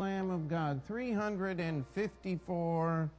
Lamb of God, 354.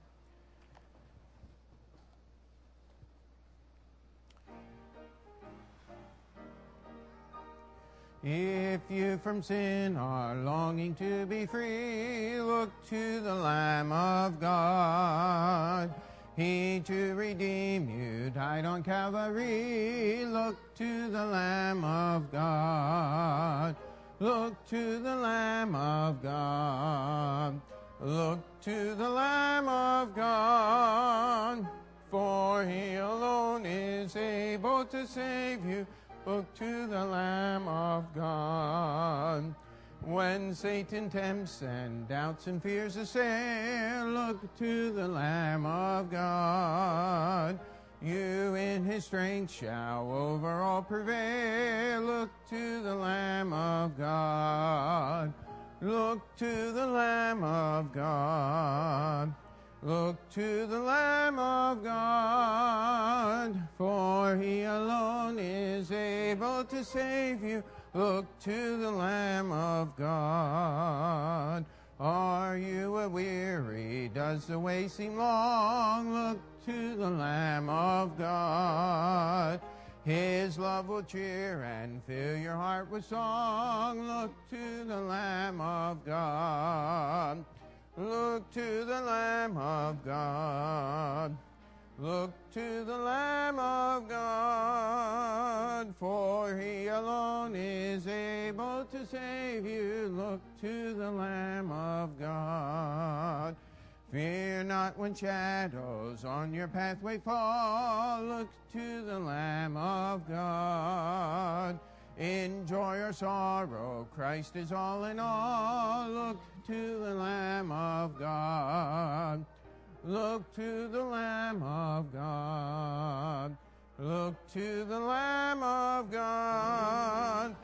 If you from sin are longing to be free, look to the Lamb of God. He to redeem you died on Calvary. Look to the Lamb of God. Look to the Lamb of God. Look to the Lamb of God. For he alone is able to save you. Look to the Lamb of God. When Satan tempts and doubts and fears assail, look to the Lamb of God. You in his strength shall over all prevail. Look to the Lamb of God. Look to the Lamb of God. Look to the Lamb of God, for he alone is able to save you. Look to the Lamb of God. Are you weary? Does the way seem long? Look to the Lamb of God. His love will cheer and fill your heart with song. Look to the Lamb of God. Look to the Lamb of God. Look to the Lamb of God, for he alone is able to save you. Look to the Lamb of God. Fear not when shadows on your pathway fall. Look to the Lamb of God. In joy or sorrow, Christ is all in all. Look to the Lamb of God. Look to the Lamb of God. Look to the Lamb of God.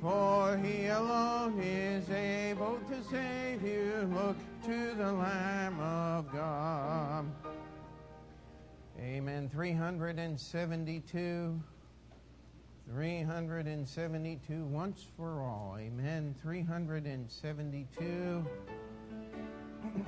For he alone is able to save you. Look to the Lamb of God. Amen. 372. 372 once for all. Amen. 372.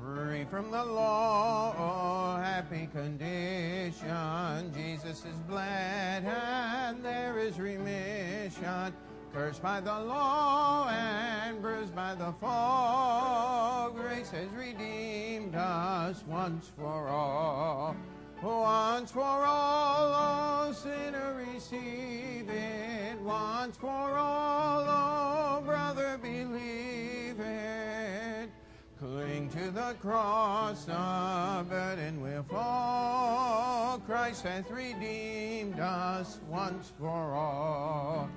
Free from the law, oh, happy condition. Jesus is bled and there is remission. Cursed by the law and bruised by the fall, grace has redeemed us once for all. Once for all, oh sinner, receive it. Once for all, oh brother, believe it. Cling to the cross, the burden will fall. Christ hath redeemed us once for all.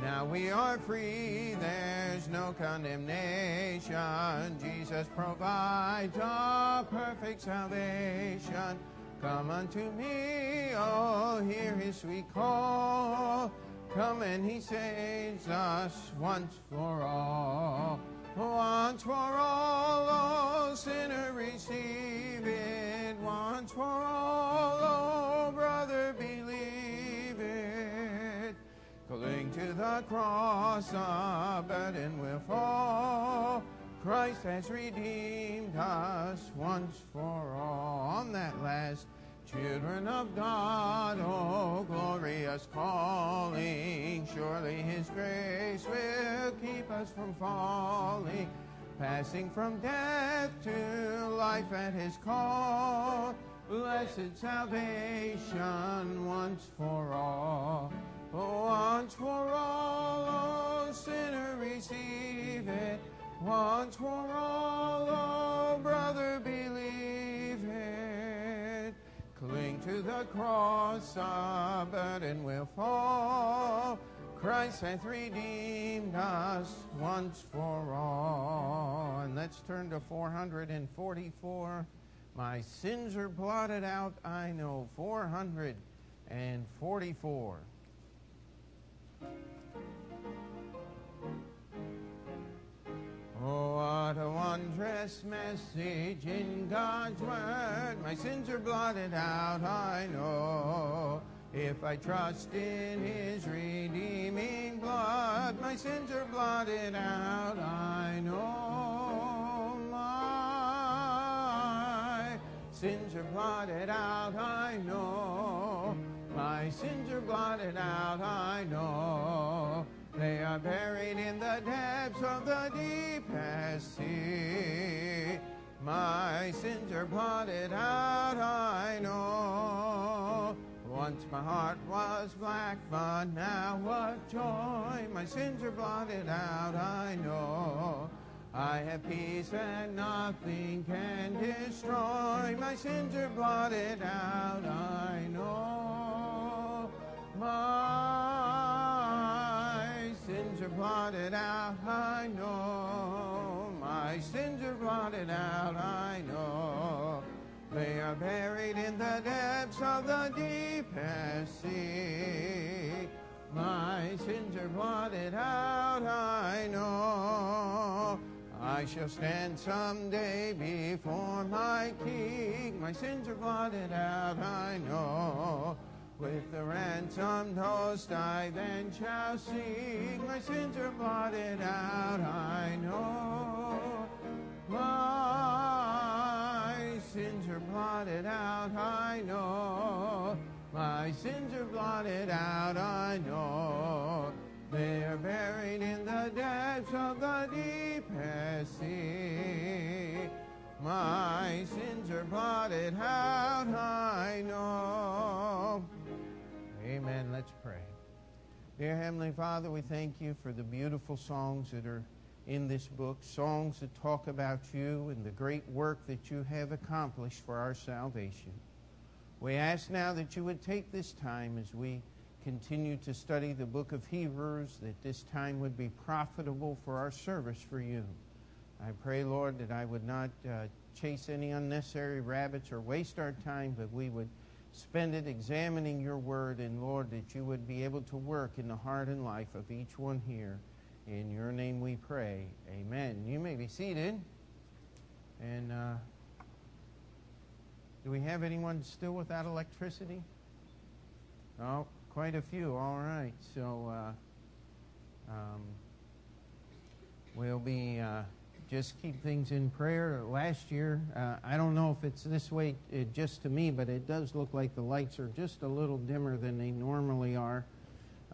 Now we are free, there's no condemnation. Jesus provides a perfect salvation. Come unto me, oh, hear his sweet call. Come and he saves us once for all. Once for all, oh, sinner, receive it. Once for all, oh, brother. Cling to the cross, a burden will fall. Christ has redeemed us once for all. On that last, children of God, oh glorious calling, surely His grace will keep us from falling, passing from death to life at His call. Blessed salvation once for all. Oh, once for all, oh sinner, receive it. Once for all, oh brother, believe it. Cling to the cross, a burden will fall. Christ hath redeemed us once for all. And let's turn to 444. My sins are blotted out, I know. 444. Oh, what a wondrous message in God's Word. My sins are blotted out, I know. If I trust in His redeeming blood, my sins are blotted out, I know. My sins are blotted out, I know. My sins are blotted out, I know. They are buried in the depths of the deepest sea. My sins are blotted out, I know. Once my heart was black, but now what joy. My sins are blotted out, I know. I have peace that nothing can destroy. My sins are blotted out, I know. My sins are blotted out, I know. My sins are blotted out, I know. They are buried in the depths of the deepest sea. My sins are blotted out, I know. I shall stand someday before my King. My sins are blotted out, I know. With the ransomed host I then shall sing. My sins are blotted out, I know. My sins are blotted out, I know. My sins are blotted out, I know. They are buried in the depths of the deepest sea. My sins are blotted out, I know. Amen. Let's pray. Dear Heavenly Father, we thank you for the beautiful songs that are in this book, songs that talk about you and the great work that you have accomplished for our salvation. We ask now that you would take this time as we continue to study the book of Hebrews, that this time would be profitable for our service for you. I pray, Lord, that I would not uh, chase any unnecessary rabbits or waste our time, but we would spend it examining your word, and Lord, that you would be able to work in the heart and life of each one here. In your name we pray. Amen. You may be seated. And uh, do we have anyone still without electricity? Oh, quite a few. All right. So uh, um, we'll be uh, just keep things in prayer. Last year, uh, I don't know if it's this way uh, just to me, but it does look like the lights are just a little dimmer than they normally are.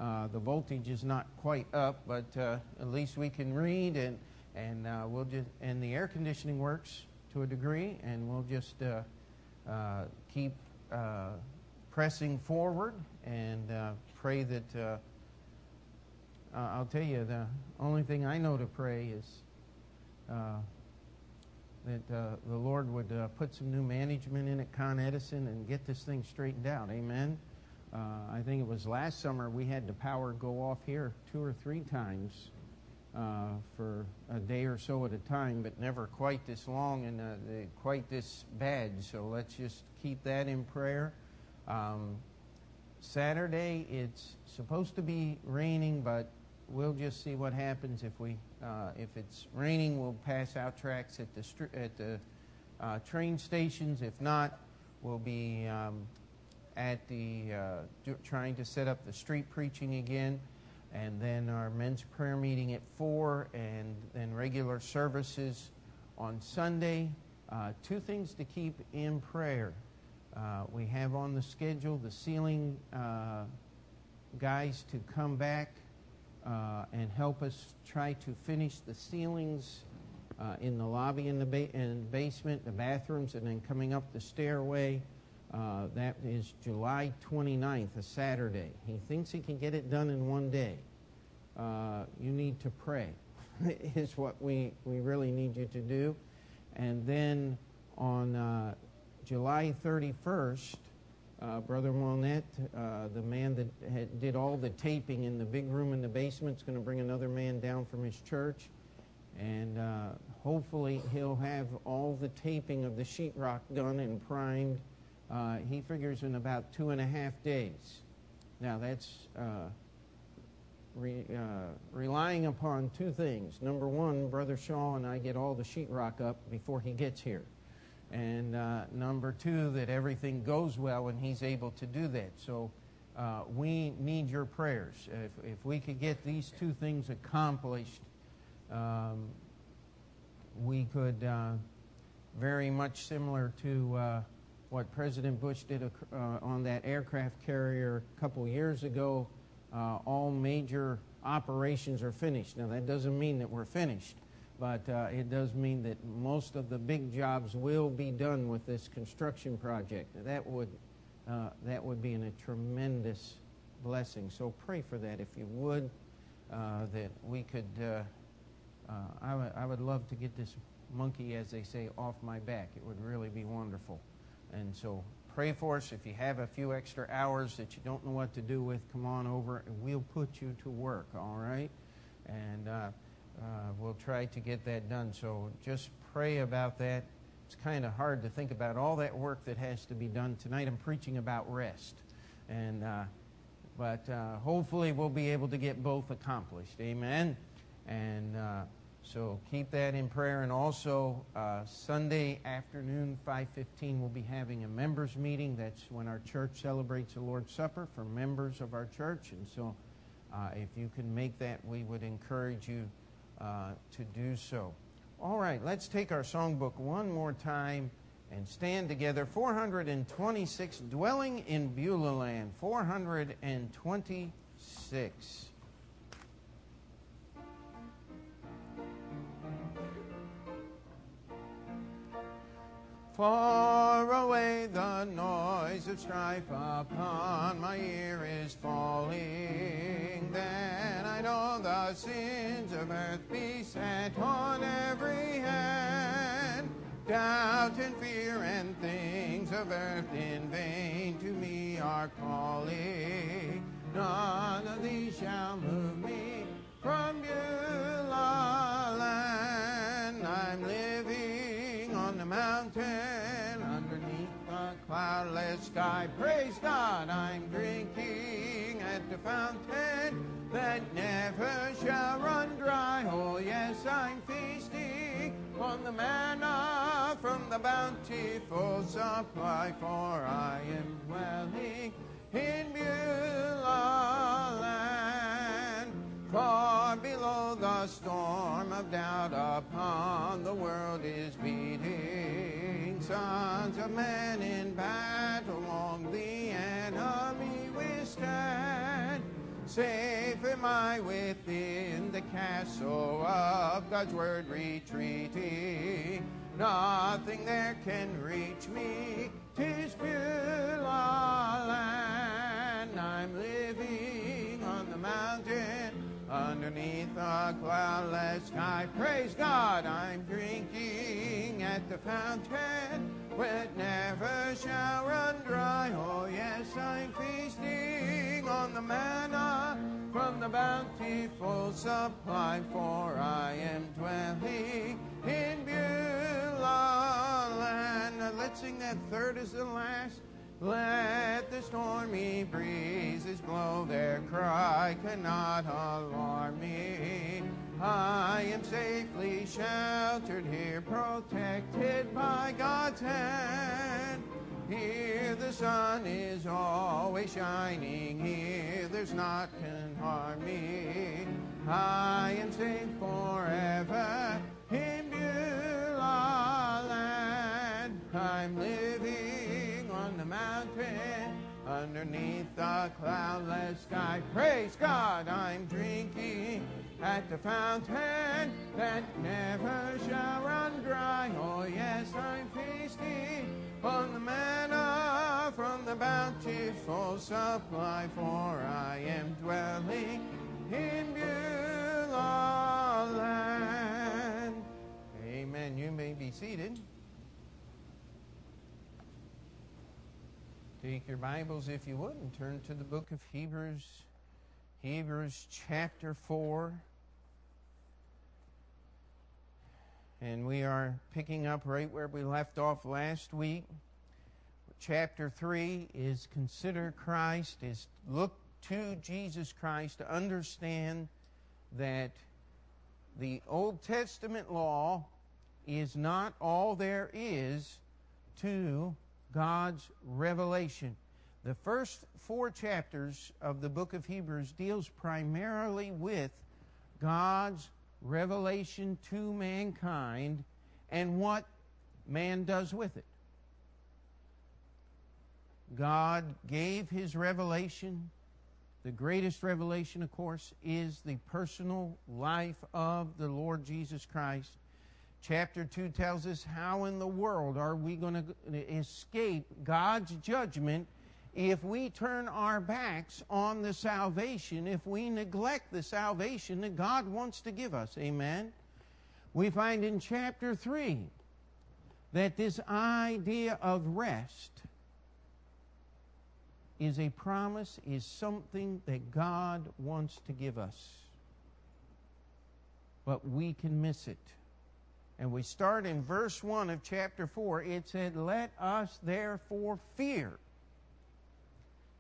Uh, the voltage is not quite up, but uh, at least we can read, and and uh, we'll just and the air conditioning works to a degree, and we'll just uh, keep pressing forward and pray that. I'll tell you, the only thing I know to pray is that the Lord would put some new management in at Con Edison and get this thing straightened out. Amen. Uh, I think it was last summer we had the power go off here two or three times uh, for a day or so at a time, but never quite this long and uh, quite this bad. So let's just keep that in prayer. Um, Saturday it's supposed to be raining, but we'll just see what happens if we uh, if it's raining. We'll pass out tracks at the at the uh, train stations. If not, we'll be um, at the uh, trying to set up the street preaching again, and then our men's prayer meeting at four, and then regular services on Sunday. Uh, two things to keep in prayer. Uh, we have on the schedule the ceiling uh, guys to come back uh, and help us try to finish the ceilings uh, in the lobby in the ba- and basement, the bathrooms, and then coming up the stairway. Uh, that is July 29th, a Saturday. He thinks he can get it done in one day. Uh, you need to pray, is what we, we really need you to do. And then on uh, July 31st, uh, Brother Monette, uh, the man that had, did all the taping in the big room in the basement, is going to bring another man down from his church. And uh, hopefully he'll have all the taping of the sheetrock done and primed uh, he figures in about two and a half days. Now, that's uh, re, uh, relying upon two things. Number one, Brother Shaw and I get all the sheetrock up before he gets here. And uh, number two, that everything goes well and he's able to do that. So uh, we need your prayers. If, if we could get these two things accomplished, um, we could very much similar to uh, what President Bush did uh, on that aircraft carrier a couple years ago. Uh, all major operations are finished. Now, that doesn't mean that we're finished, but uh, it does mean that most of the big jobs will be done with this construction project. That would, uh, that would be in a tremendous blessing. So pray for that if you would, uh, that we could. Uh, uh, I, w- I would love to get this monkey, as they say, off my back. It would really be wonderful. And so pray for us. If you have a few extra hours that you don't know what to do with, come on over and we'll put you to work, all right? And uh, we'll try to get that done. So just pray about that. It's kind of hard to think about all that work that has to be done. Tonight I'm preaching about rest. And, uh, but uh, hopefully we'll be able to get both accomplished. Amen. And uh, so keep that in prayer. And also uh, Sunday afternoon, 5:15, we'll be having a members meeting. That's when our church celebrates the Lord's Supper for members of our church. And so, uh, if you can make that, we would encourage you Uh, to do so. All right, let's take our songbook one more time and stand together. 426, dwelling in Beulah land. 426. Far away the noise of strife upon my ear is falling. Then I know the sins of earth be beset on every hand. Doubt and fear and things of earth in vain to me are calling. None of these shall move me from Beulah land. On the mountain underneath the cloudless sky. Praise God, I'm drinking at the fountain that never shall run dry. Oh, yes, I'm feasting on the manna from the bountiful supply, for I am dwelling in Beulah land. Storm of doubt upon the world is beating. Sons of men in battle long the enemy withstand. Safe am I within the castle of God's word retreating. Nothing there can reach me. Tis Beulah land. I'm living on the mountain underneath a cloudless sky. Praise God, I'm drinking at the fountain where it never shall run dry. Oh, yes, I'm feasting on the manna from the bountiful supply, for I am dwelling in Beulah land. Let's sing that third is the last. Let the stormy breezes blow their cry cannot alarm me. I am safely sheltered here, protected by God's hand. Here the sun is always shining, here there's naught can harm me. I am safe forever in Beulah land. I'm living mountain underneath the cloudless sky. Praise God, I'm drinking at the fountain that never shall run dry. Oh, yes, I'm feasting on the manna from the bountiful supply, for I am dwelling in Beulah land. Amen. You may be seated. Take your Bibles, if you would, and turn to the book of Hebrews, Hebrews chapter 4. And we are picking up right where we left off last week. Chapter 3 is consider Christ, is look to Jesus Christ to understand that the Old Testament law is not all there is to God's revelation. The first four chapters of the book of Hebrews deals primarily with God's revelation to mankind and what man does with it. God gave his revelation. The greatest revelation, of course, is the personal life of the Lord Jesus Christ. Chapter 2 tells us how in the world are we going to escape God's judgment if we turn our backs on the salvation, if we neglect the salvation that God wants to give us. Amen. We find in chapter 3 that this idea of rest is a promise, is something that God wants to give us. But we can miss it. And we start in verse 1 of chapter 4. It said, Let us therefore fear.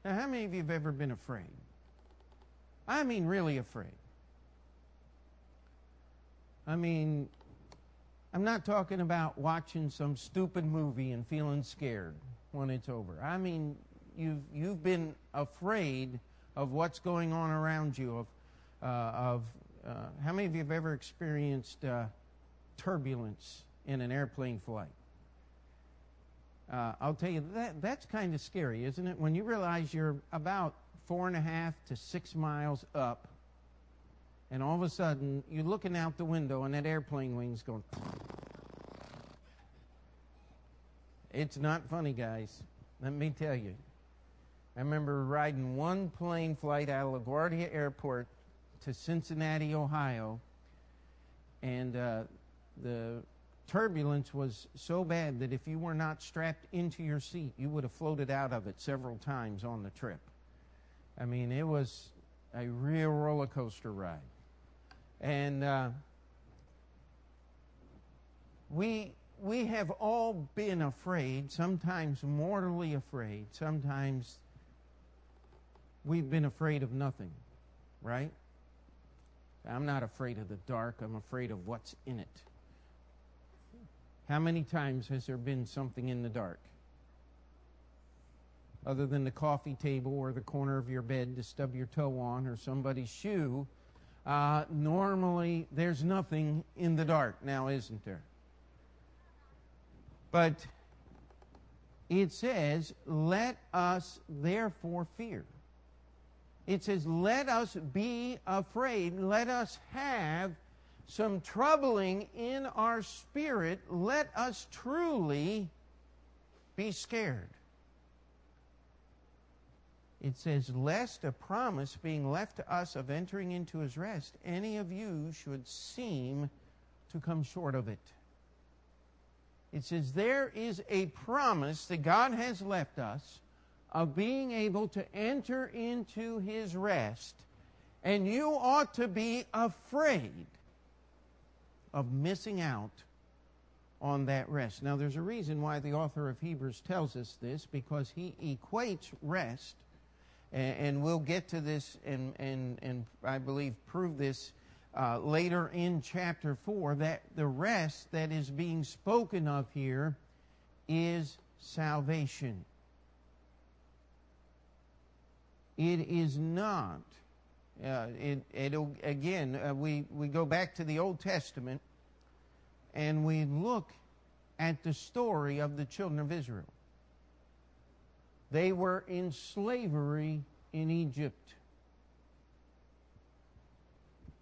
Now, how many of you have ever been afraid? I mean, really afraid. I mean, I'm not talking about watching some stupid movie and feeling scared when it's over. I mean, you've, you've been afraid of what's going on around you, of, uh, of uh, how many of you have ever experienced uh, turbulence in an airplane flight? Uh, I'll tell you, that, that's kind of scary, isn't it? When you realize you're about four and a half to six miles up, and all of a sudden you're looking out the window and that airplane wing's going. It's not funny, guys. Let me tell you. I remember riding one plane flight out of LaGuardia Airport to Cincinnati, Ohio, and uh, the turbulence was so bad that if you were not strapped into your seat, you would have floated out of it several times on the trip. I mean, it was a real roller coaster ride. And uh, we, we have all been afraid, sometimes mortally afraid, sometimes we've been afraid of nothing, right? I'm not afraid of the dark, I'm afraid of what's in it. How many times has there been something in the dark? Other than the coffee table or the corner of your bed to stub your toe on or somebody's shoe, uh, normally there's nothing in the dark now, isn't there? But it says, let us therefore fear. It says, let us be afraid. Let us have some troubling in our spirit. Let us truly be scared. It says, Lest a promise being left to us of entering into his rest, any of you should seem to come short of it. It says, There is a promise that God has left us of being able to enter into his rest, and you ought to be afraid of missing out on that rest. Now, there's a reason why the author of Hebrews tells us this, because he equates rest, and, and we'll get to this and, and, and I believe prove this uh, later in chapter 4, that the rest that is being spoken of here is salvation. It is not. Uh, it, it, again, uh, we, we go back to the Old Testament and we look at the story of the children of Israel. They were in slavery in Egypt.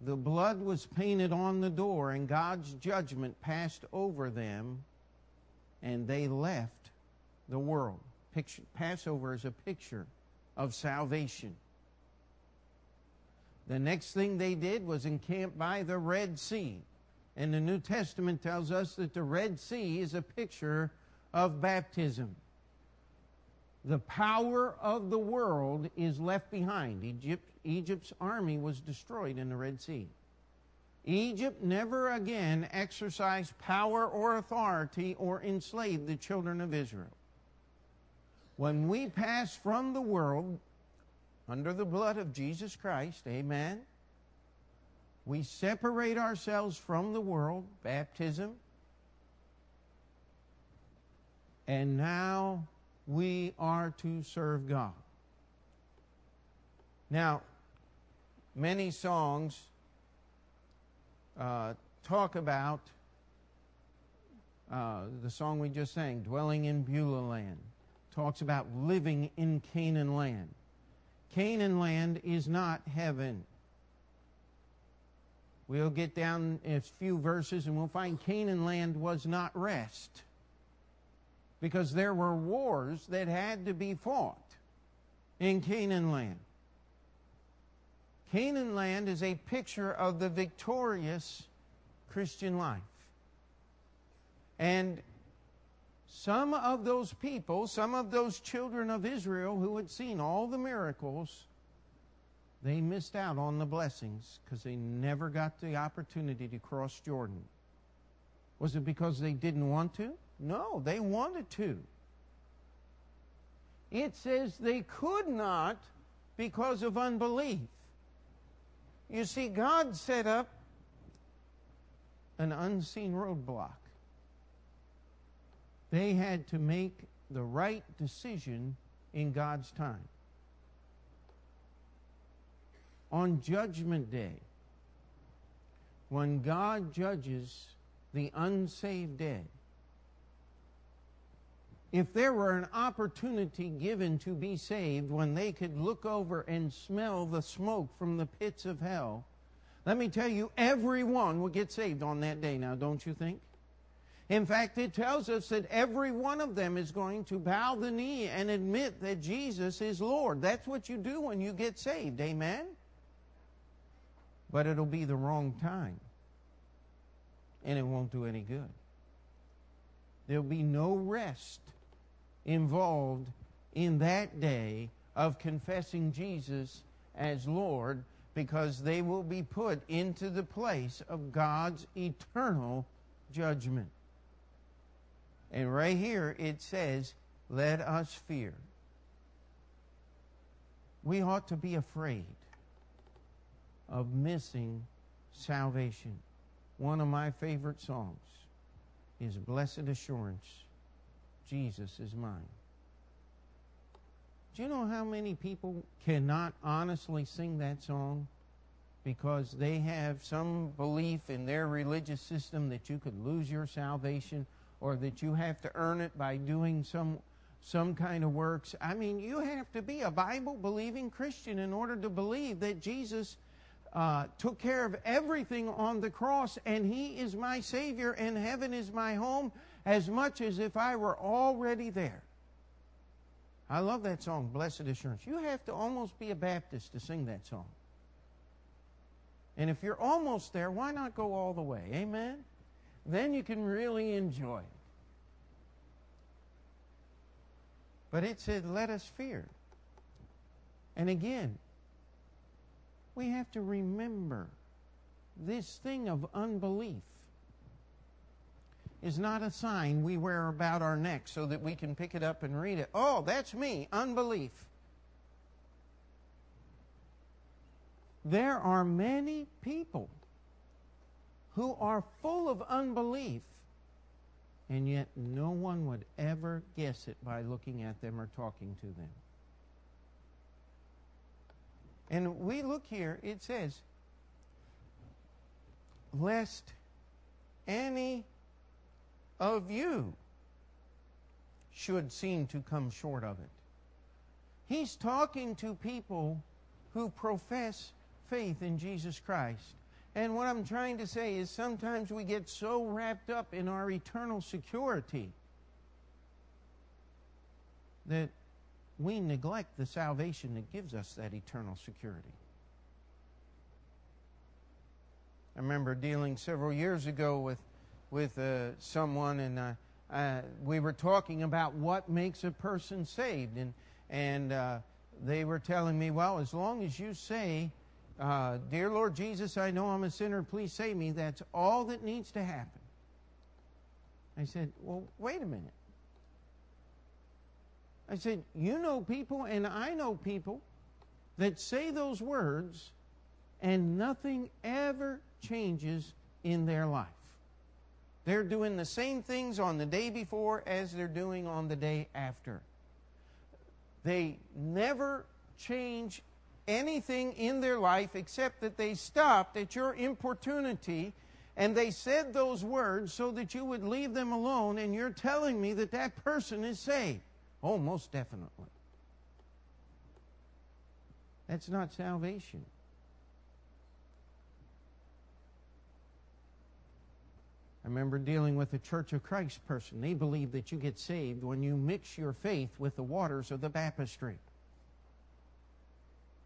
The blood was painted on the door, and God's judgment passed over them, and they left the world. Picture, Passover is a picture of salvation. The next thing they did was encamp by the Red Sea. And the New Testament tells us that the Red Sea is a picture of baptism. The power of the world is left behind. Egypt, Egypt's army was destroyed in the Red Sea. Egypt never again exercised power or authority or enslaved the children of Israel. When we pass from the world under the blood of Jesus Christ, amen, we separate ourselves from the world, baptism, and now we are to serve God. Now, many songs uh, talk about uh, the song we just sang, Dwelling in Beulah land, talks about living in Canaan land. Canaan land is not heaven. We'll get down a few verses and we'll find Canaan land was not rest because there were wars that had to be fought in Canaan land. Canaan land is a picture of the victorious Christian life. And some of those people, some of those children of Israel who had seen all the miracles, they missed out on the blessings because they never got the opportunity to cross Jordan. Was it because they didn't want to? No, they wanted to. It says they could not because of unbelief. You see, God set up an unseen roadblock. They had to make the right decision in God's time. On Judgment Day, when God judges the unsaved dead, if there were an opportunity given to be saved when they could look over and smell the smoke from the pits of hell, let me tell you, everyone would get saved on that day now, don't you think? In fact, it tells us that every one of them is going to bow the knee and admit that Jesus is Lord. That's what you do when you get saved. Amen? But it'll be the wrong time. And it won't do any good. There'll be no rest involved in that day of confessing Jesus as Lord because they will be put into the place of God's eternal judgment. And right here it says, Let us fear. We ought to be afraid of missing salvation. One of my favorite songs is Blessed Assurance Jesus is mine. Do you know how many people cannot honestly sing that song because they have some belief in their religious system that you could lose your salvation or that you have to earn it by doing some some kind of works. I mean, you have to be a Bible believing Christian in order to believe that Jesus uh, took care of everything on the cross and He is my Savior and heaven is my home as much as if I were already there. I love that song, Blessed Assurance. You have to almost be a Baptist to sing that song. And if you're almost there, why not go all the way? Amen? Then you can really enjoy it. But it said, let us fear. And again, we have to remember this thing of unbelief is not a sign we wear about our neck so that we can pick it up and read it. Oh, that's me, unbelief. There are many people who are full of unbelief, and yet no one would ever guess it by looking at them or talking to them. And we look here, it says, lest any of you should seem to come short of it. He's talking to people who profess faith in Jesus Christ. And what I'm trying to say is sometimes we get so wrapped up in our eternal security that we neglect the salvation that gives us that eternal security. I remember dealing several years ago with with uh, someone, and uh, uh, we were talking about what makes a person saved, and and uh, they were telling me, well, as long as you say, uh, "Dear Lord Jesus, I know I'm a sinner. Please save me," that's all that needs to happen. I said, well, wait a minute. I said, you know people, and I know people that say those words, and nothing ever changes in their life. They're doing the same things on the day before as they're doing on the day after. They never change anything in their life except that they stopped at your importunity And they said those words so that you would leave them alone, and you're telling me that that person is saved. Oh, most definitely. That's not salvation. I remember dealing with a Church of Christ person. They believe that you get saved when you mix your faith with the waters of the baptistry.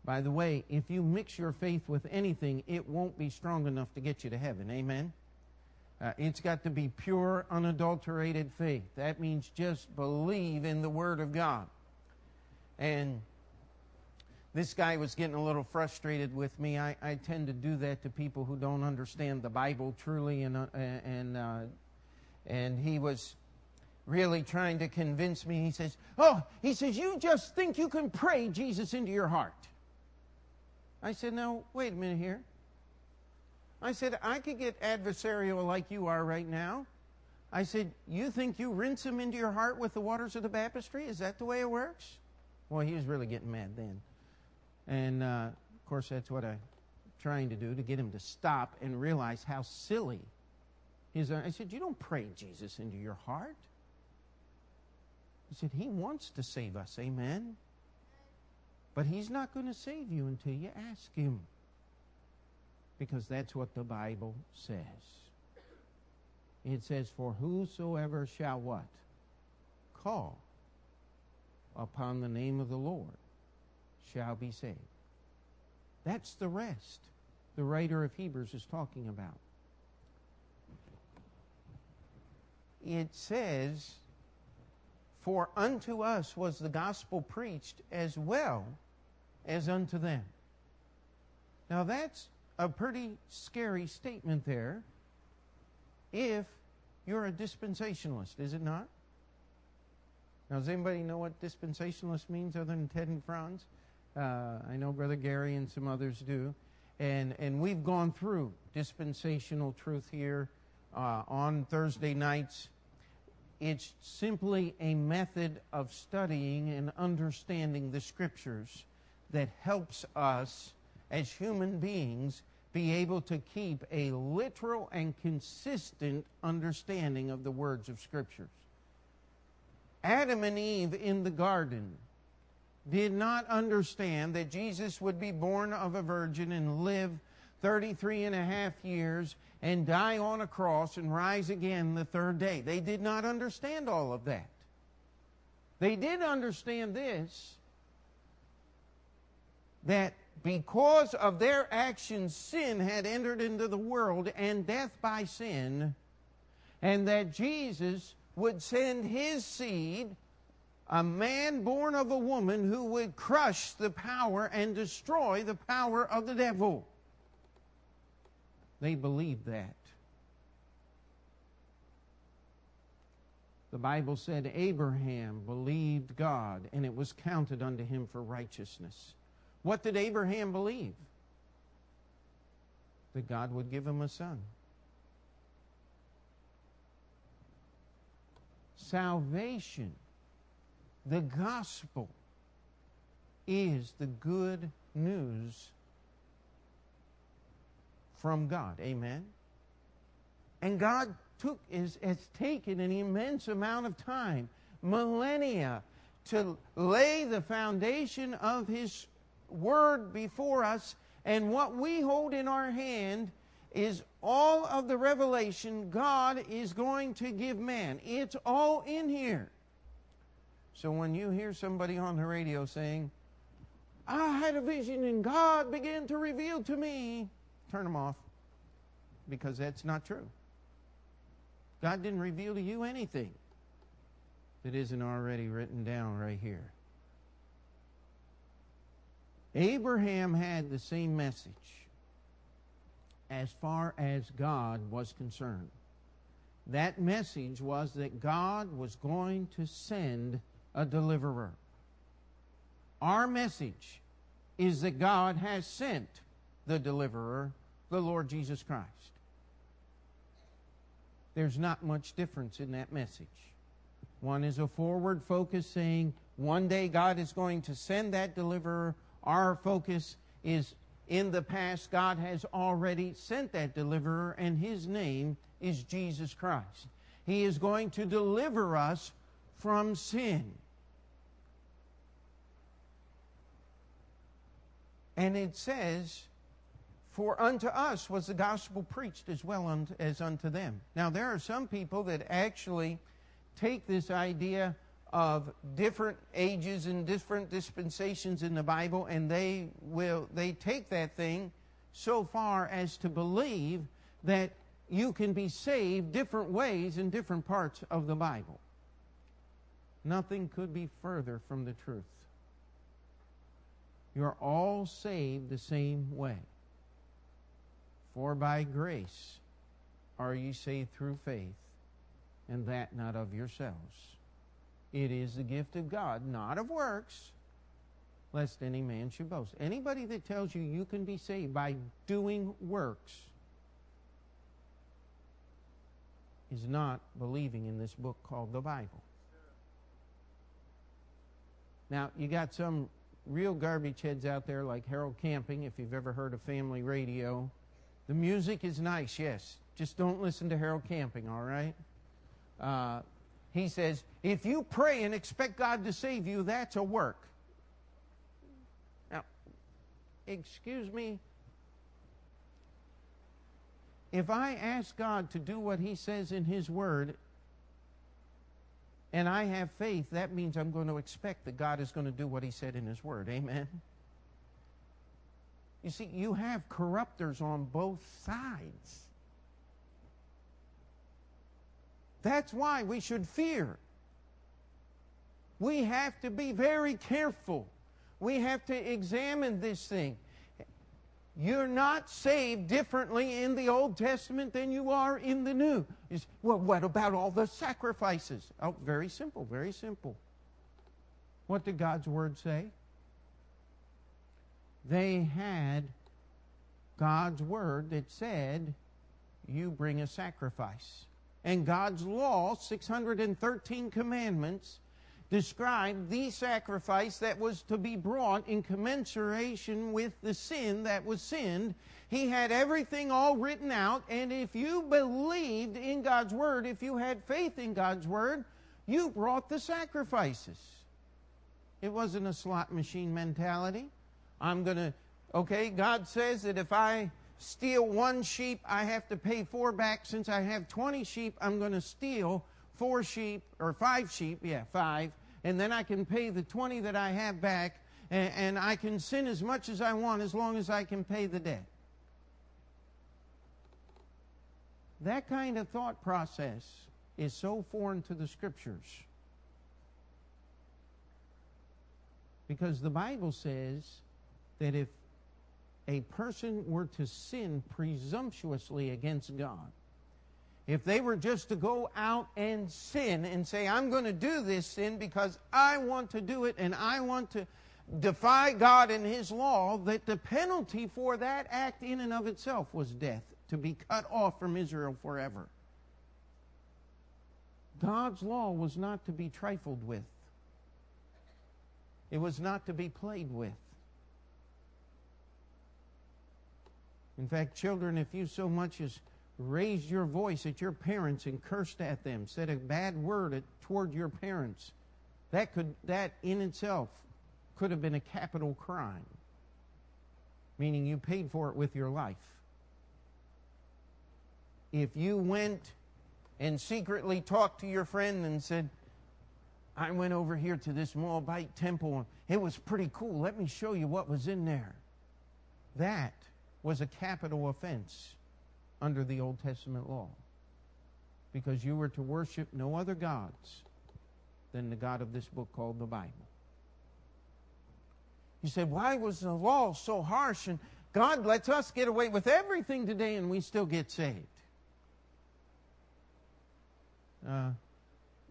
By the way, if you mix your faith with anything, it won't be strong enough to get you to heaven. Amen? Uh, it's got to be pure, unadulterated faith. That means just believe in the Word of God. And this guy was getting a little frustrated with me. I, I tend to do that to people who don't understand the Bible truly, and uh, and uh, and he was really trying to convince me. He says, "Oh, he says you just think you can pray Jesus into your heart." I said, "No, wait a minute here." I said, "I could get adversarial like you are right now." I said, "You think you rinse him into your heart with the waters of the baptistry? Is that the way it works?" Well, he was really getting mad then. And uh, of course, that's what I'm trying to do to get him to stop and realize how silly his. I said, You don't pray Jesus into your heart. He said, He wants to save us. Amen. But He's not going to save you until you ask Him. Because that's what the Bible says. It says, For whosoever shall what? Call upon the name of the Lord shall be saved. That's the rest the writer of Hebrews is talking about. It says, For unto us was the gospel preached as well as unto them. Now that's a pretty scary statement there if you're a dispensationalist, is it not? Now, does anybody know what dispensationalist means other than Ted and Franz? Uh, I know Brother Gary and some others do. And, and we've gone through dispensational truth here uh, on Thursday nights. It's simply a method of studying and understanding the scriptures that helps us as human beings be able to keep a literal and consistent understanding of the words of scriptures. Adam and Eve in the garden did not understand that Jesus would be born of a virgin and live 33 and a half years and die on a cross and rise again the third day. They did not understand all of that. They did understand this that because of their actions, sin had entered into the world and death by sin, and that Jesus would send his seed a man born of a woman who would crush the power and destroy the power of the devil. They believed that. The Bible said Abraham believed God and it was counted unto him for righteousness. What did Abraham believe? That God would give him a son. Salvation the gospel is the good news from God. Amen. And God took is has taken an immense amount of time, millennia, to lay the foundation of his word before us. And what we hold in our hand is all of the revelation God is going to give man. It's all in here. So when you hear somebody on the radio saying, I had a vision and God began to reveal to me, turn them off because that's not true. God didn't reveal to you anything that isn't already written down right here. Abraham had the same message as far as God was concerned. That message was that God was going to send a deliverer. Our message is that God has sent the deliverer, the Lord Jesus Christ. There's not much difference in that message. One is a forward focus saying one day God is going to send that deliverer. Our focus is in the past, God has already sent that deliverer, and his name is Jesus Christ. He is going to deliver us from sin. And it says, For unto us was the gospel preached as well as unto them. Now, there are some people that actually take this idea of different ages and different dispensations in the Bible, and they will they take that thing so far as to believe that you can be saved different ways in different parts of the Bible. Nothing could be further from the truth. You're all saved the same way. For by grace are ye saved through faith, and that not of yourselves. It is the gift of God, not of works, lest any man should boast. Anybody that tells you you can be saved by doing works is not believing in this book called the Bible. Now, you got some real garbage heads out there like Harold Camping, if you've ever heard of family radio. The music is nice, yes. Just don't listen to Harold Camping, all right? Uh, he says, if you pray and expect God to save you, that's a work. Now, excuse me. If I ask God to do what He says in His Word, and I have faith, that means I'm going to expect that God is going to do what He said in His Word. Amen? You see, you have corruptors on both sides. That's why we should fear. We have to be very careful. We have to examine this thing. You're not saved differently in the Old Testament than you are in the New. Well, what about all the sacrifices? Oh, very simple, very simple. What did God's Word say? They had God's Word that said, You bring a sacrifice and God's law, 613 commandments, described the sacrifice that was to be brought in commensuration with the sin that was sinned. He had everything all written out, and if you believed in God's word, if you had faith in God's word, you brought the sacrifices. It wasn't a slot machine mentality. I'm going to, okay, God says that if I steal one sheep, I have to pay four back. Since I have 20 sheep, I'm going to steal four sheep, or five sheep, yeah, five, and then I can pay the 20 that I have back, and, and I can sin as much as I want as long as I can pay the debt. That kind of thought process is so foreign to the scriptures. Because the Bible says that if a person were to sin presumptuously against God, if they were just to go out and sin and say, I'm going to do this sin because I want to do it and I want to defy God and His law, that the penalty for that act in and of itself was death, to be cut off from Israel forever. God's law was not to be trifled with, it was not to be played with. In fact, children, if you so much as raised your voice at your parents and cursed at them, said a bad word at, toward your parents, that could that in itself could have been a capital crime. Meaning you paid for it with your life. If you went and secretly talked to your friend and said, I went over here to this Moabite temple it was pretty cool. Let me show you what was in there. That was a capital offense under the Old Testament law because you were to worship no other gods than the God of this book called the Bible. You said, why was the law so harsh and God lets us get away with everything today and we still get saved? Uh,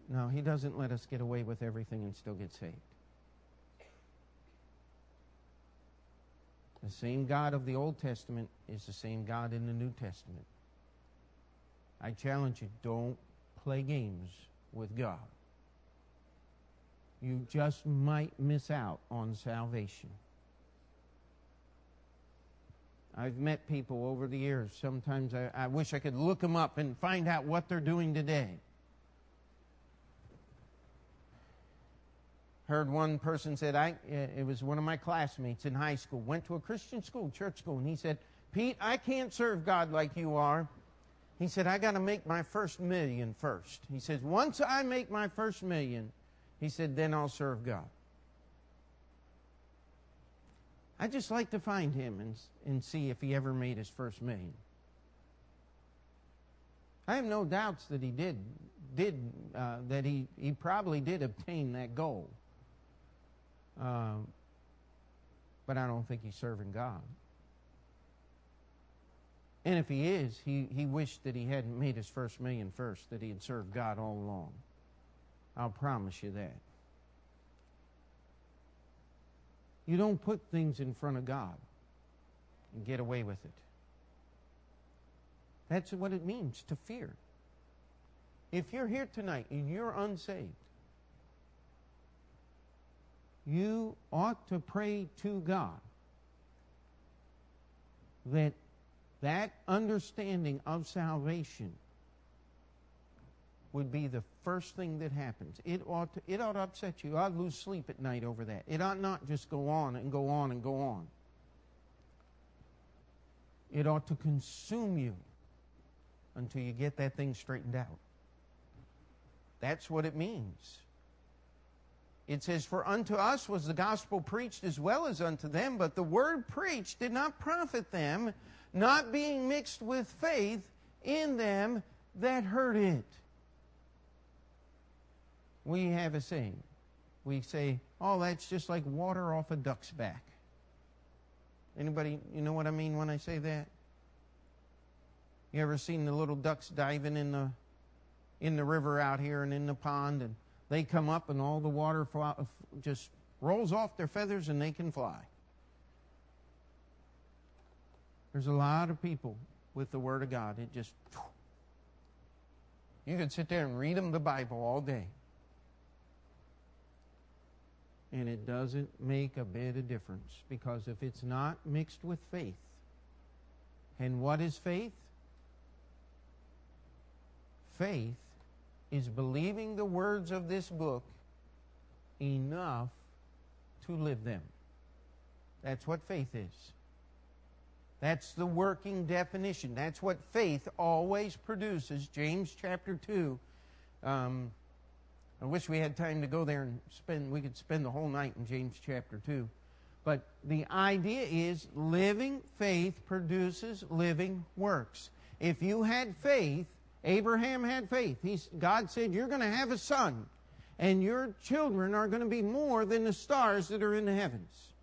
no, He doesn't let us get away with everything and still get saved. The same God of the Old Testament is the same God in the New Testament. I challenge you don't play games with God. You just might miss out on salvation. I've met people over the years. Sometimes I, I wish I could look them up and find out what they're doing today. Heard one person said, I, it was one of my classmates in high school, went to a Christian school, church school, and he said, Pete, I can't serve God like you are. He said, I got to make my first million first. He says, once I make my first million, he said, then I'll serve God. I'd just like to find him and, and see if he ever made his first million. I have no doubts that he did, did uh, that he, he probably did obtain that goal. Uh, but I don't think he's serving God. And if he is, he, he wished that he hadn't made his first million first, that he had served God all along. I'll promise you that. You don't put things in front of God and get away with it. That's what it means to fear. If you're here tonight and you're unsaved, you ought to pray to God that that understanding of salvation would be the first thing that happens. It ought to, it ought to upset you. I'd lose sleep at night over that. It ought not just go on and go on and go on. It ought to consume you until you get that thing straightened out. That's what it means. It says, For unto us was the gospel preached as well as unto them, but the word preached did not profit them, not being mixed with faith in them that heard it. We have a saying. We say, oh, that's just like water off a duck's back. Anybody, you know what I mean when I say that? You ever seen the little ducks diving in the in the river out here and in the pond, and they come up and all the water just rolls off their feathers and they can fly. There's a lot of people with the Word of God. It just, you could sit there and read them the Bible all day. And it doesn't make a bit of difference because if it's not mixed with faith, and what is faith? Faith is believing the words of this book enough to live them. That's what faith is. That's the working definition. That's what faith always produces. James chapter 2. Um, I wish we had time to go there and spend, we could spend the whole night in James chapter 2. But the idea is living faith produces living works. If you had faith, Abraham had faith. He's, God said, You're going to have a son, and your children are going to be more than the stars that are in the heavens.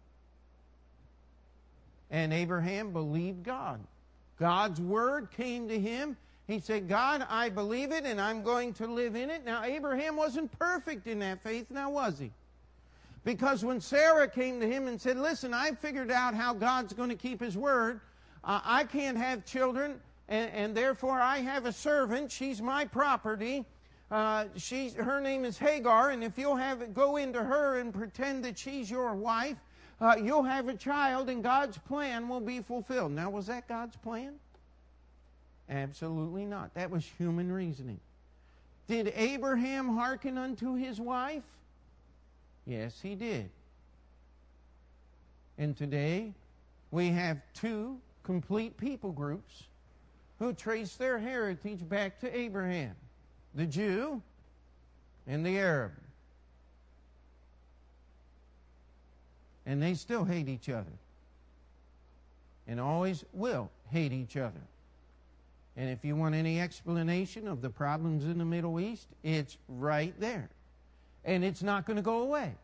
And Abraham believed God. God's word came to him. He said, God, I believe it and I'm going to live in it. Now, Abraham wasn't perfect in that faith, now was he? Because when Sarah came to him and said, Listen, I figured out how God's going to keep his word. Uh, I can't have children, and, and, therefore I have a servant. She's my property. Uh, her name is Hagar, and if you'll have it, go into her and pretend that she's your wife, uh, you'll have a child and God's plan will be fulfilled. Now, was that God's plan? Absolutely not. That was human reasoning. Did Abraham hearken unto his wife? Yes, he did. And today, we have two complete people groups who trace their heritage back to Abraham the Jew and the Arab. and they still hate each other and always will hate each other. And if you want any explanation of the problems in the Middle East, it's right there. And it's not going to go away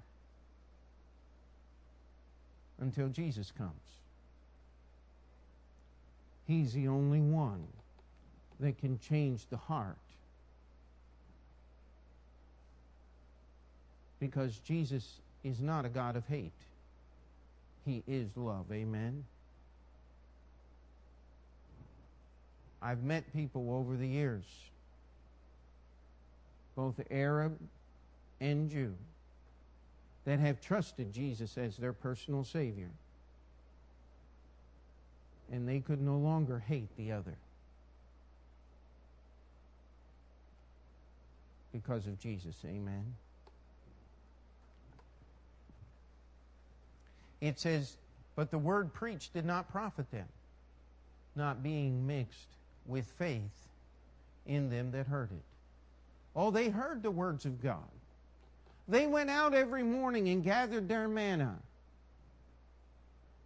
until Jesus comes. He's the only one that can change the heart. Because Jesus is not a God of hate. He is love. Amen. I've met people over the years, both Arab and Jew, that have trusted Jesus as their personal Savior. And they could no longer hate the other because of Jesus. Amen. It says, But the word preached did not profit them, not being mixed with faith in them that heard it. Oh, they heard the words of God. They went out every morning and gathered their manna.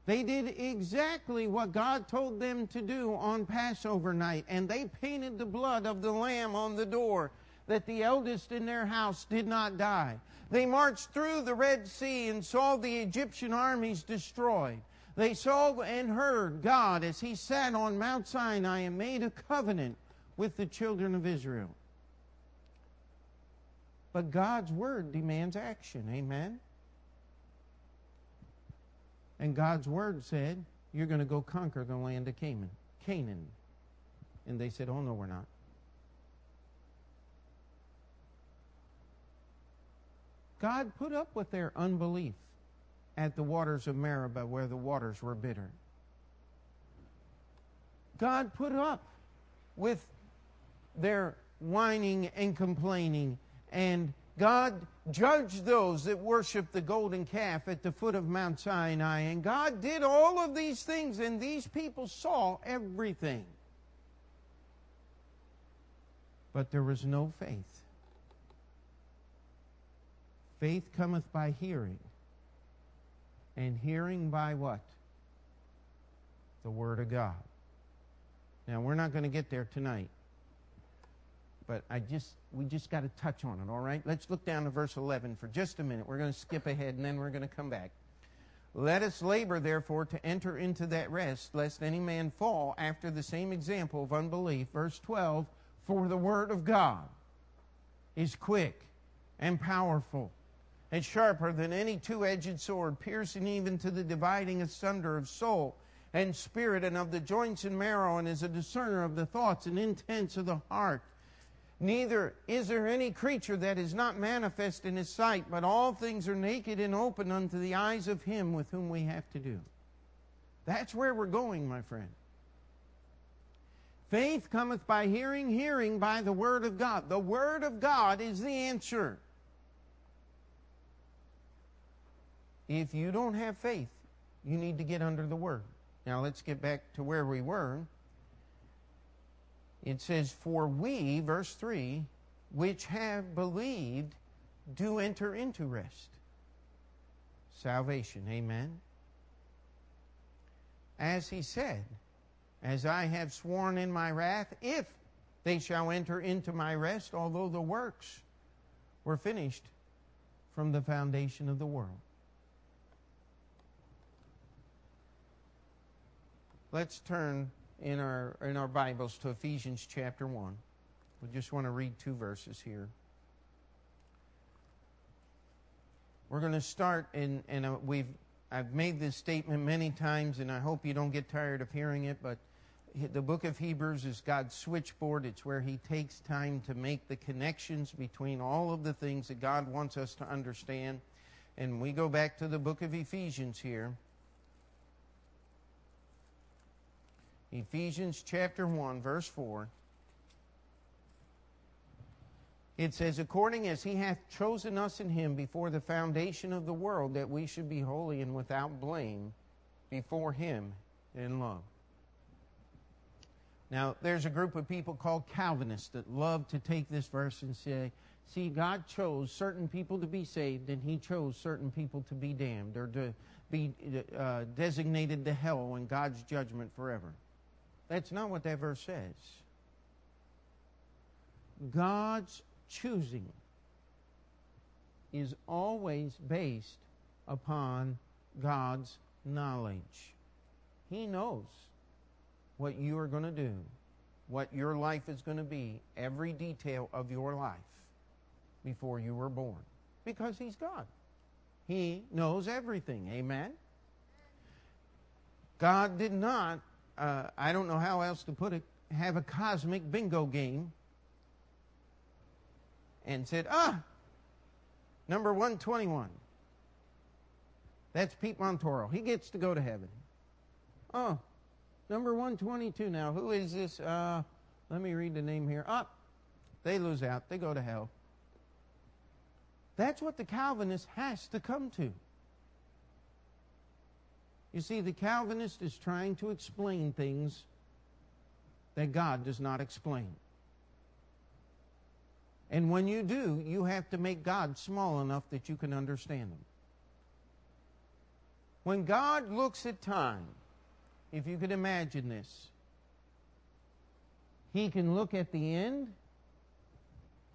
They did exactly what God told them to do on Passover night, and they painted the blood of the Lamb on the door that the eldest in their house did not die. They marched through the Red Sea and saw the Egyptian armies destroyed. They saw and heard God as He sat on Mount Sinai and made a covenant with the children of Israel. But God's word demands action. Amen. And God's word said, You're going to go conquer the land of Canaan. Canaan. And they said, Oh, no, we're not. God put up with their unbelief at the waters of Meribah where the waters were bitter. God put up with their whining and complaining and God judged those that worshiped the golden calf at the foot of Mount Sinai. And God did all of these things, and these people saw everything. But there was no faith. Faith cometh by hearing, and hearing by what? The Word of God. Now, we're not going to get there tonight but I just we just got to touch on it, all right? Let's look down to verse 11 for just a minute. We're going to skip ahead and then we're going to come back. Let us labor, therefore, to enter into that rest, lest any man fall after the same example of unbelief. Verse 12 For the word of God is quick and powerful and sharper than any two edged sword, piercing even to the dividing asunder of soul and spirit and of the joints and marrow, and is a discerner of the thoughts and intents of the heart. Neither is there any creature that is not manifest in his sight, but all things are naked and open unto the eyes of him with whom we have to do. That's where we're going, my friend. Faith cometh by hearing, hearing by the Word of God. The Word of God is the answer. If you don't have faith, you need to get under the Word. Now let's get back to where we were it says, For we, verse 3, which have believed, do enter into rest. Salvation, amen. As he said, As I have sworn in my wrath, if they shall enter into my rest, although the works were finished from the foundation of the world. Let's turn in our, in our Bibles to Ephesians chapter 1. We just want to read two verses here. We're going to start, in, and uh, we've, I've made this statement many times, and I hope you don't get tired of hearing it, but the book of Hebrews is God's switchboard. It's where He takes time to make the connections between all of the things that God wants us to understand. And we go back to the book of Ephesians here. Ephesians chapter 1, verse 4. It says, According as he hath chosen us in him before the foundation of the world, that we should be holy and without blame before him in love. Now, there's a group of people called Calvinists that love to take this verse and say, see, God chose certain people to be saved, and he chose certain people to be damned or to be uh, designated to hell and God's judgment forever. That's not what that verse says. God's choosing is always based upon God's knowledge. He knows what you are going to do, what your life is going to be, every detail of your life before you were born. Because He's God. He knows everything. Amen? God did not uh, I don't know how else to put it, have a cosmic bingo game and said, ah, number 121. That's Pete Montoro. He gets to go to heaven. Oh, Number 122 now. Who is this? Uh, let me read the name here. Oh, they lose out. They go to hell. That's what the Calvinist has to come to. You see, the Calvinist is trying to explain things that God does not explain. And when you do, you have to make God small enough that you can understand Him. When God looks at time, if you could imagine this, He can look at the end,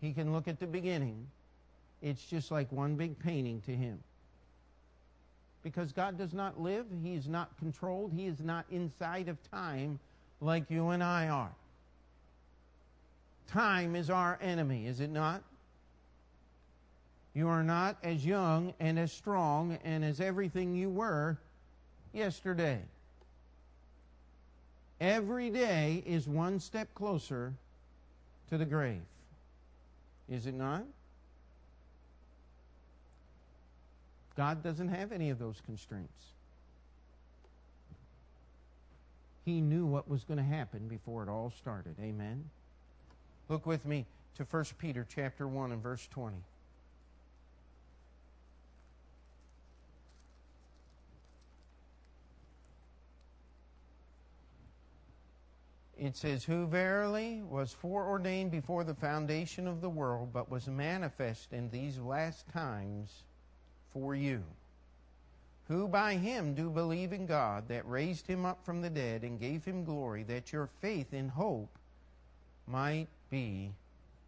He can look at the beginning. It's just like one big painting to Him. Because God does not live, He is not controlled, He is not inside of time like you and I are. Time is our enemy, is it not? You are not as young and as strong and as everything you were yesterday. Every day is one step closer to the grave. Is it not? God doesn't have any of those constraints. He knew what was going to happen before it all started. Amen. Look with me to 1 Peter chapter 1 and verse 20. It says, Who verily was foreordained before the foundation of the world, but was manifest in these last times for you, who by him do believe in God, that raised him up from the dead and gave him glory, that your faith in hope might be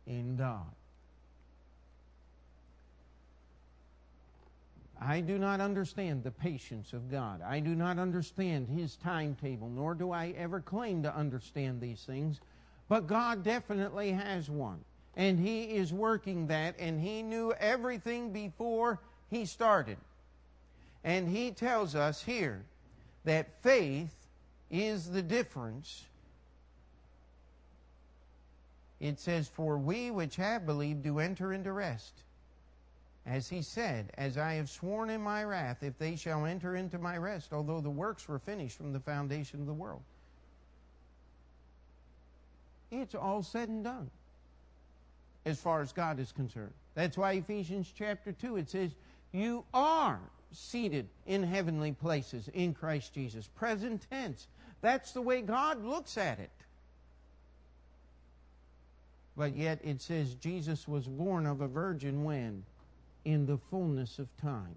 in God. I do not understand the patience of God. I do not understand His timetable, nor do I ever claim to understand these things. But God definitely has one. And He is working that, and He knew everything before He started. And He tells us here that faith is the difference it says, For we which have believed do enter into rest. As he said, As I have sworn in my wrath, if they shall enter into my rest, although the works were finished from the foundation of the world. It's all said and done as far as God is concerned. That's why Ephesians chapter 2 it says, You are seated in heavenly places in Christ Jesus. Present tense. That's the way God looks at it. But yet it says Jesus was born of a virgin when? In the fullness of time.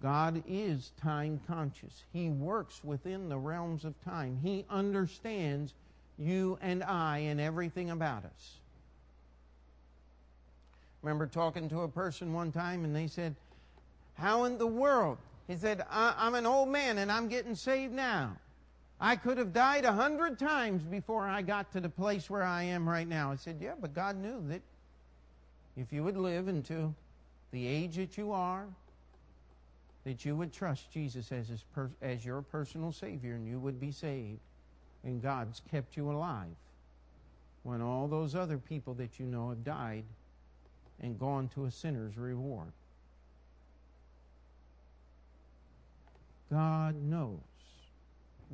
God is time conscious. He works within the realms of time. He understands you and I and everything about us. Remember talking to a person one time and they said, How in the world? He said, I'm an old man and I'm getting saved now. I could have died a hundred times before I got to the place where I am right now. I said, Yeah, but God knew that if you would live into the age that you are, that you would trust Jesus as, his per- as your personal Savior and you would be saved. And God's kept you alive when all those other people that you know have died and gone to a sinner's reward. God knows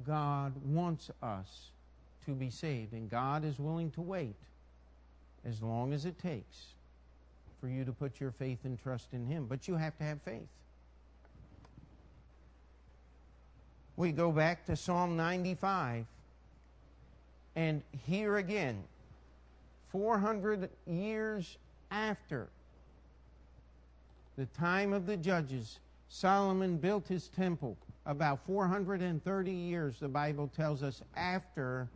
God wants us to be saved, and God is willing to wait as long as it takes for you to put your faith and trust in Him. But you have to have faith. We go back to Psalm 95, and here again, 400 years after the time of the judges, Solomon built his temple about 430 years, the Bible tells us, after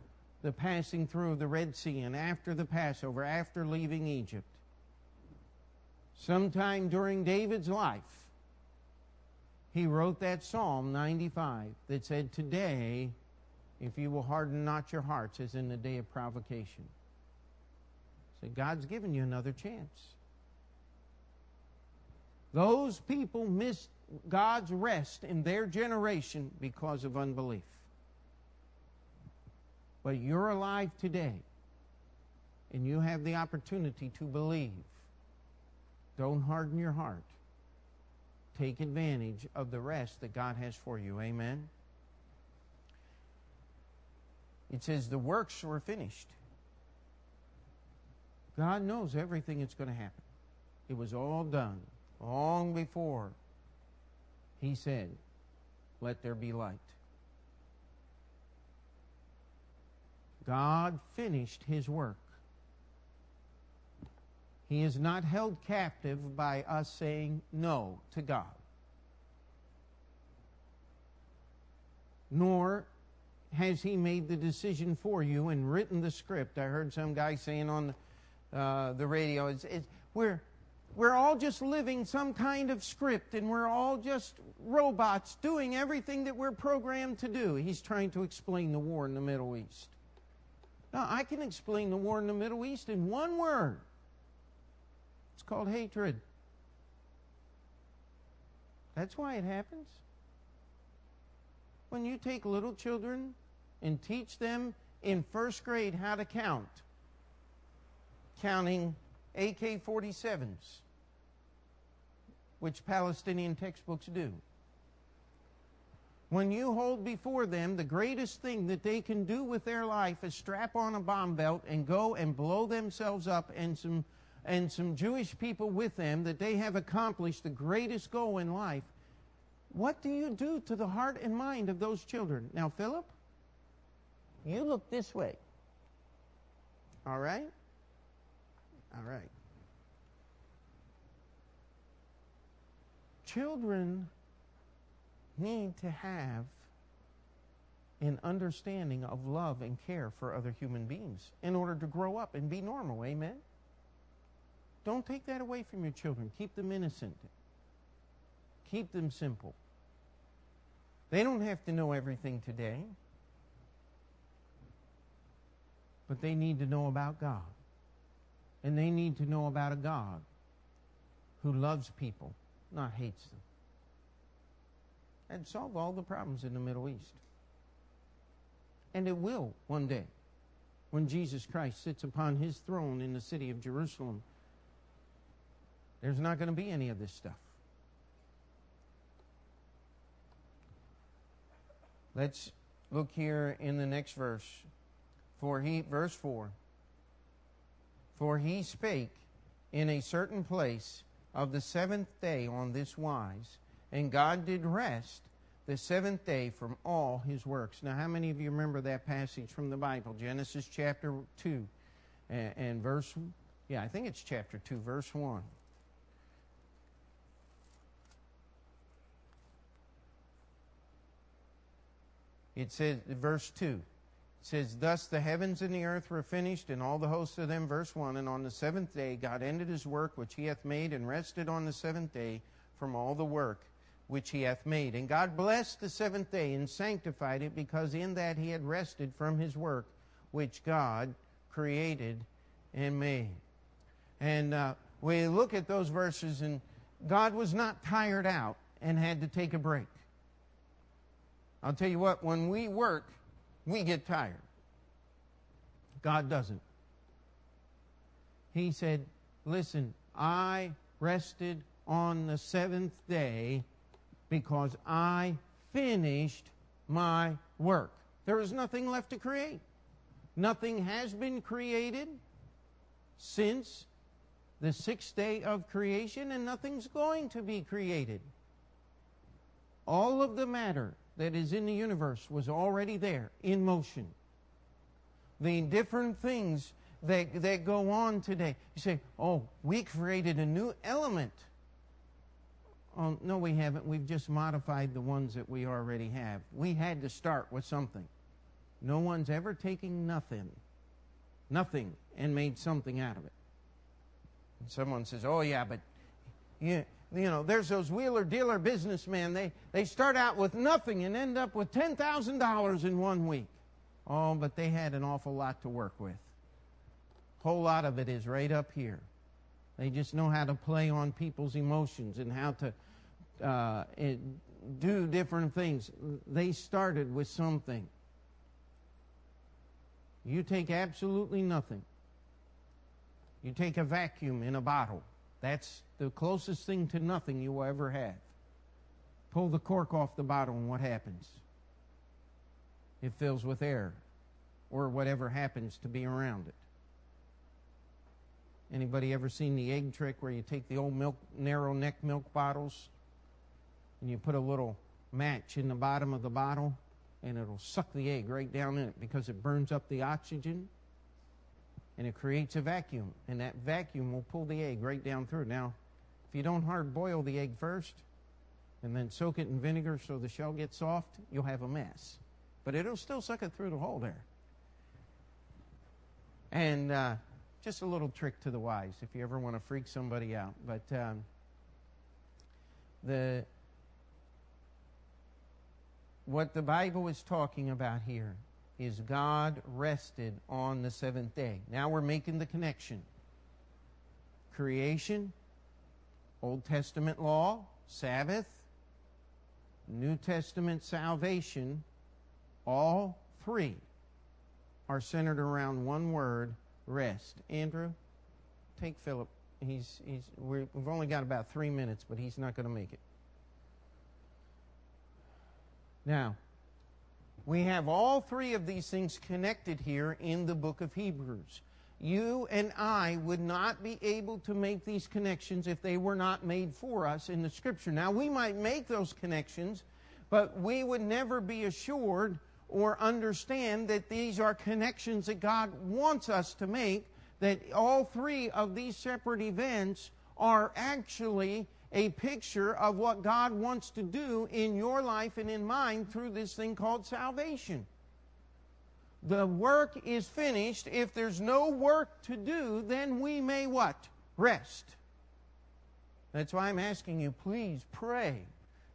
the passing through of the Red Sea and after the Passover, after leaving Egypt. Sometime during David's life, he wrote that Psalm 95 that said, Today, if you will harden not your hearts as in the day of provocation. God's given you another chance. Those people missed God's rest in their generation because of unbelief. But you're alive today, and you have the opportunity to believe. Don't harden your heart. take advantage of the rest that God has for you. Amen. It says the works were finished. God knows everything that's going to happen. It was all done long before He said, Let there be light. God finished His work. He is not held captive by us saying no to God. Nor has He made the decision for you and written the script. I heard some guy saying on uh, the radio, it's, it's, we're, we're all just living some kind of script and we're all just robots doing everything that we're programmed to do. He's trying to explain the war in the Middle East. Now, I can explain the war in the Middle East in one word it's called hatred. That's why it happens. When you take little children and teach them in first grade how to count, counting AK 47s, which Palestinian textbooks do. When you hold before them the greatest thing that they can do with their life is strap on a bomb belt and go and blow themselves up and some and some Jewish people with them that they have accomplished the greatest goal in life, what do you do to the heart and mind of those children? Now, Philip, you look this way. All right? All right. Children need to have an understanding of love and care for other human beings in order to grow up and be normal. Amen? Don't take that away from your children. Keep them innocent. Keep them simple. They don't have to know everything today, but they need to know about God. And they need to know about a God who loves people, not hates them. And solve all the problems in the Middle East. And it will one day when Jesus Christ sits upon his throne in the city of Jerusalem there's not going to be any of this stuff. Let's look here in the next verse. For he, verse 4 For he spake in a certain place of the seventh day on this wise, and God did rest the seventh day from all his works. Now, how many of you remember that passage from the Bible? Genesis chapter 2 and, and verse, yeah, I think it's chapter 2, verse 1. It says, verse 2, it says, Thus the heavens and the earth were finished, and all the hosts of them, verse 1. And on the seventh day God ended his work which he hath made, and rested on the seventh day from all the work which he hath made. And God blessed the seventh day and sanctified it, because in that he had rested from his work which God created and made. And uh, we look at those verses, and God was not tired out and had to take a break. I'll tell you what, when we work, we get tired. God doesn't. He said, Listen, I rested on the seventh day because I finished my work. There is nothing left to create. Nothing has been created since the sixth day of creation, and nothing's going to be created. All of the matter that is in the universe was already there in motion. The different things that, that go on today. You say, oh, we created a new element. Oh, no, we haven't. We've just modified the ones that we already have. We had to start with something. No one's ever taking nothing, nothing, and made something out of it. And someone says, oh, yeah, but you, you know, there's those wheeler dealer businessmen. They, they start out with nothing and end up with $10,000 in one week. Oh, but they had an awful lot to work with. Whole lot of it is right up here. They just know how to play on people's emotions and how to uh, do different things. They started with something. You take absolutely nothing. You take a vacuum in a bottle. That's the closest thing to nothing you will ever have. Pull the cork off the bottle, and what happens? It fills with air or whatever happens to be around it. Anybody ever seen the egg trick where you take the old milk narrow neck milk bottles and you put a little match in the bottom of the bottle and it'll suck the egg right down in it because it burns up the oxygen and it creates a vacuum and that vacuum will pull the egg right down through. Now, if you don't hard boil the egg first and then soak it in vinegar so the shell gets soft, you'll have a mess. But it'll still suck it through the hole there. And uh, just a little trick to the wise if you ever want to freak somebody out. But um, the what the Bible is talking about here is God rested on the seventh day. Now we're making the connection. Creation, Old Testament law, Sabbath, New Testament salvation, all three are centered around one word rest. Andrew, take Philip. He's, he's, we have only got about three minutes, but he's not going to make it. Now, we have all three of these things connected here in the book of Hebrews. You and I would not be able to make these connections if they were not made for us in the Scripture. Now, we might make those connections, but we would never be assured or understand that these are connections that God wants us to make, that all three of these separate events are actually a picture of what God wants to do in your life and in mine through this thing called salvation. The work is finished. If there's no work to do, then we may what? Rest. That's why I'm asking you, please pray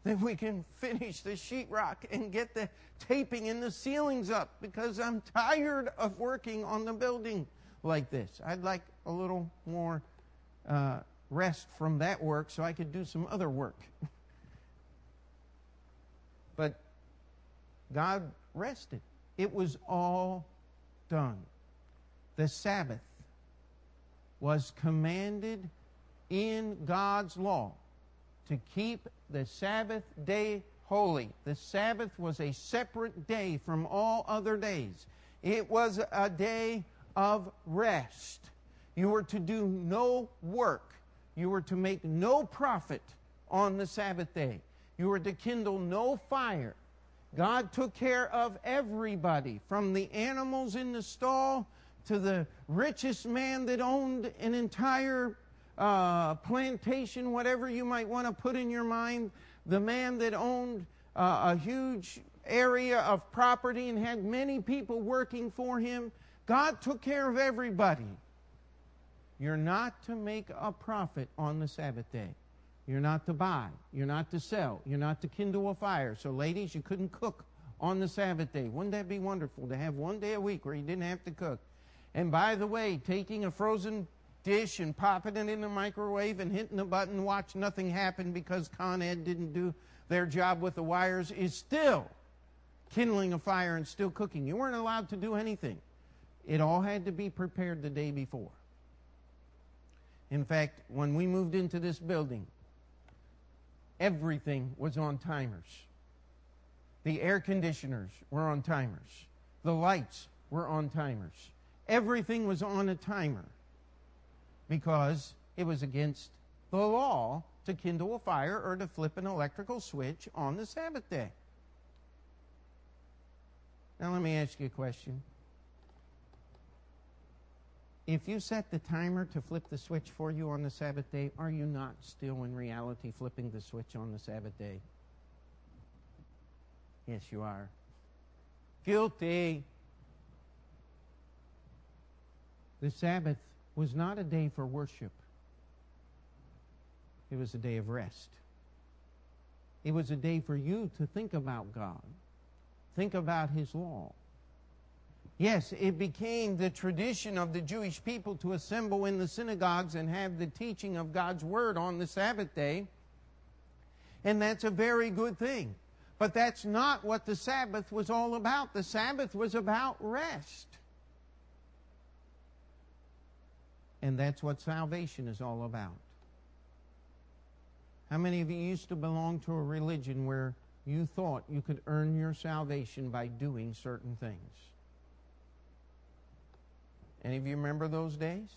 that we can finish the sheetrock and get the taping and the ceilings up because I'm tired of working on the building like this. I'd like a little more uh, rest from that work so I could do some other work. but God rested, it was all done. The Sabbath was commanded in God's law to keep the Sabbath day holy. The Sabbath was a separate day from all other days. It was a day of rest. You were to do no work. You were to make no profit on the Sabbath day. You were to kindle no fire. God took care of everybody, from the animals in the stall to the richest man that owned an entire uh, plantation, whatever you might want to put in your mind, the man that owned uh, a huge area of property and had many people working for him. God took care of everybody. You're not to make a profit on the Sabbath day. You're not to buy. You're not to sell. You're not to kindle a fire. So, ladies, you couldn't cook on the Sabbath day. Wouldn't that be wonderful to have one day a week where you didn't have to cook? And by the way, taking a frozen dish and popping it in the microwave and hitting the button, watch nothing happen because Con Ed didn't do their job with the wires is still kindling a fire and still cooking. You weren't allowed to do anything. It all had to be prepared the day before. In fact, when we moved into this building, everything was on timers. The air conditioners were on timers. The lights were on timers. Everything was on a timer because it was against the law to kindle a fire or to flip an electrical switch on the Sabbath day. Now, let me ask you a question. If you set the timer to flip the switch for you on the Sabbath day, are you not still in reality flipping the switch on the Sabbath day? Yes, you are. Guilty. The Sabbath was not a day for worship, it was a day of rest. It was a day for you to think about God, think about His law. Yes, it became the tradition of the Jewish people to assemble in the synagogues and have the teaching of God's Word on the Sabbath day. And that's a very good thing. But that's not what the Sabbath was all about. The Sabbath was about rest. And that's what salvation is all about. How many of you used to belong to a religion where you thought you could earn your salvation by doing certain things? Any of you remember those days?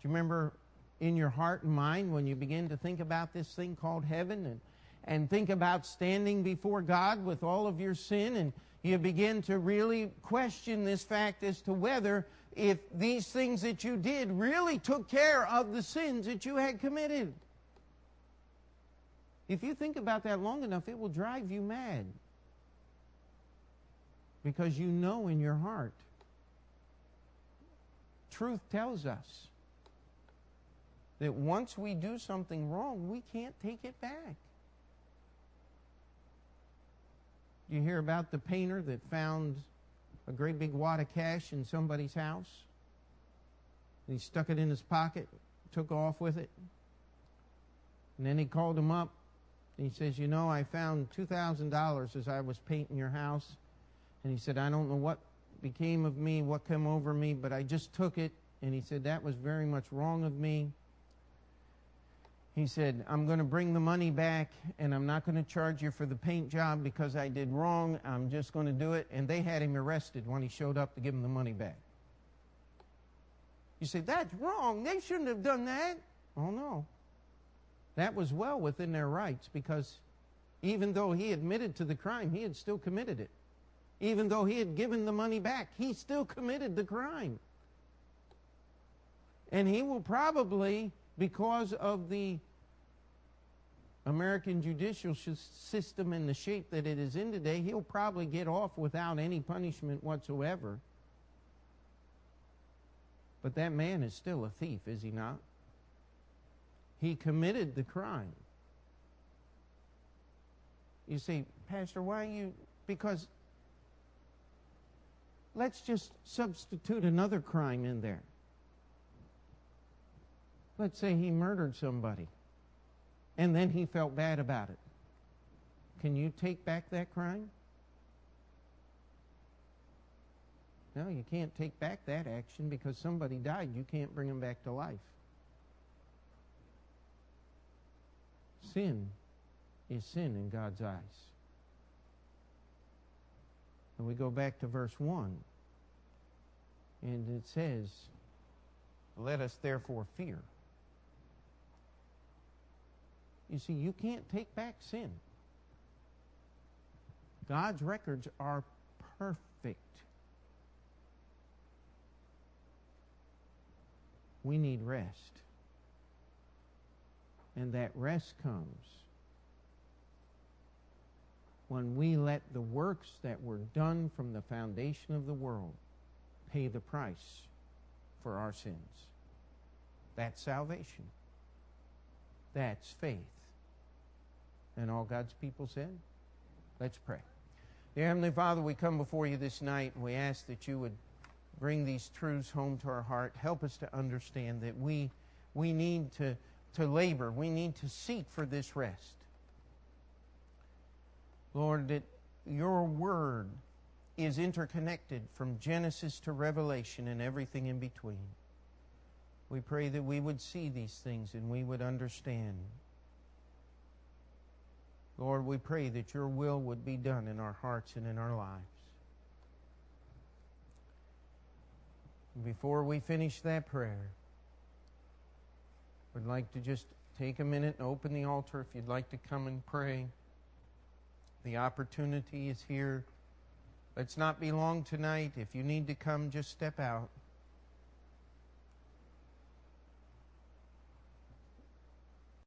Do you remember in your heart and mind when you begin to think about this thing called heaven and, and think about standing before God with all of your sin and you begin to really question this fact as to whether if these things that you did really took care of the sins that you had committed. If you think about that long enough, it will drive you mad. Because you know in your heart. Truth tells us that once we do something wrong, we can't take it back. You hear about the painter that found a great big wad of cash in somebody's house? He stuck it in his pocket, took off with it. And then he called him up and he says, You know, I found $2,000 as I was painting your house. And he said, I don't know what became of me, what came over me, but I just took it. And he said, That was very much wrong of me he said, I'm going to bring the money back and I'm not going to charge you for the paint job because I did wrong. I'm just going to do it. And they had him arrested when he showed up to give him the money back. You say, that's wrong. They shouldn't have done that. Oh, no. That was well within their rights because even though he admitted to the crime, he had still committed it. Even though he had given the money back, he still committed the crime. And he will probably because of the American judicial system and the shape that it is in today, he'll probably get off without any punishment whatsoever. But that man is still a thief, is he not? He committed the crime. You see, Pastor, why you? Because let's just substitute another crime in there. Let's say he murdered somebody and then he felt bad about it. Can you take back that crime? No, you can't take back that action because somebody died. You can't bring them back to life. Sin is sin in God's eyes. And we go back to verse 1. And it says, Let us therefore fear. You see, you can't take back sin. God's records are perfect. We need rest. And that rest comes when we let the works that were done from the foundation of the world pay the price for our sins. That's salvation. That's faith. And all God's people said, Let's pray. Dear Heavenly Father, we come before you this night and we ask that you would bring these truths home to our heart. Help us to understand that we, we need to, to labor, we need to seek for this rest. Lord, that your word is interconnected from Genesis to Revelation and everything in between. We pray that we would see these things and we would understand Lord, we pray that your will would be done in our hearts and in our lives. Before we finish that prayer, we'd like to just take a minute and open the altar if you'd like to come and pray. The opportunity is here. Let's not be long tonight. If you need to come, just step out.